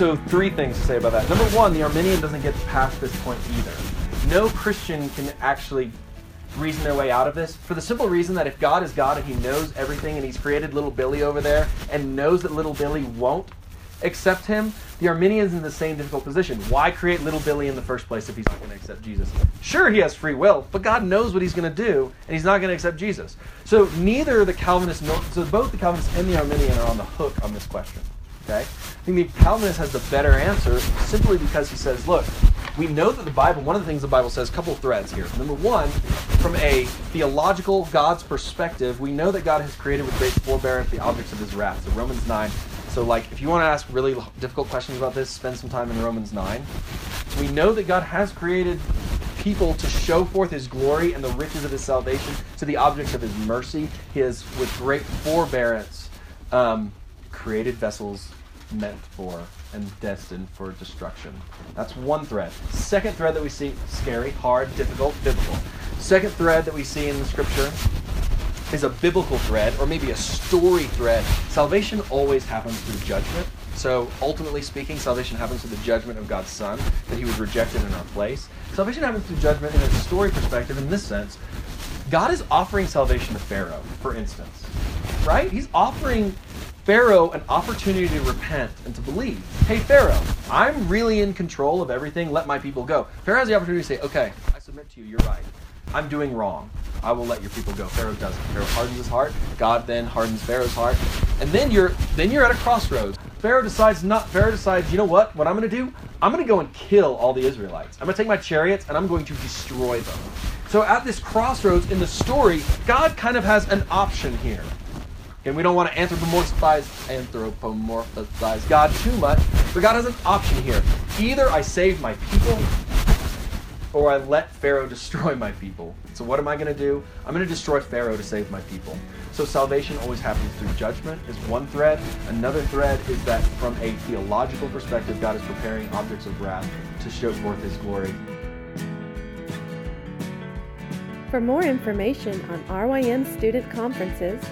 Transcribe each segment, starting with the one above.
So, three things to say about that. Number one, the Arminian doesn't get past this point either. No Christian can actually reason their way out of this for the simple reason that if God is God and He knows everything and He's created little Billy over there and knows that little Billy won't accept Him, the Arminian's in the same difficult position. Why create little Billy in the first place if He's not going to accept Jesus? Sure, he has free will, but God knows what He's going to do and He's not going to accept Jesus. So, neither the Calvinist, nor, so both the Calvinist and the Arminian are on the hook on this question. Okay? I think the Calvinist has the better answer simply because he says, look, we know that the Bible, one of the things the Bible says, a couple threads here. Number one, from a theological God's perspective, we know that God has created with great forbearance the objects of his wrath. So Romans 9. So, like, if you want to ask really difficult questions about this, spend some time in Romans 9. We know that God has created people to show forth his glory and the riches of his salvation to the objects of his mercy. Has, with great forbearance, um, created vessels meant for and destined for destruction. That's one thread. Second thread that we see scary, hard, difficult, biblical. Second thread that we see in the scripture is a biblical thread or maybe a story thread. Salvation always happens through judgment. So ultimately speaking, salvation happens through the judgment of God's Son, that he was rejected in our place. Salvation happens through judgment in a story perspective in this sense. God is offering salvation to Pharaoh, for instance. Right? He's offering Pharaoh an opportunity to repent and to believe. Hey, Pharaoh, I'm really in control of everything. Let my people go. Pharaoh has the opportunity to say, okay, I submit to you. You're right. I'm doing wrong. I will let your people go. Pharaoh doesn't. Pharaoh hardens his heart. God then hardens Pharaoh's heart. And then you're then you're at a crossroads. Pharaoh decides not Pharaoh decides, you know what? What I'm gonna do? I'm gonna go and kill all the Israelites. I'm gonna take my chariots and I'm going to destroy them. So at this crossroads in the story, God kind of has an option here. And we don't want to anthropomorphize, anthropomorphize God too much, but God has an option here. Either I save my people, or I let Pharaoh destroy my people. So what am I going to do? I'm going to destroy Pharaoh to save my people. So salvation always happens through judgment is one thread. Another thread is that from a theological perspective, God is preparing objects of wrath to show forth his glory. For more information on RYM student conferences,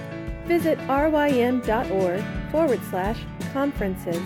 visit rym.org forward slash conferences.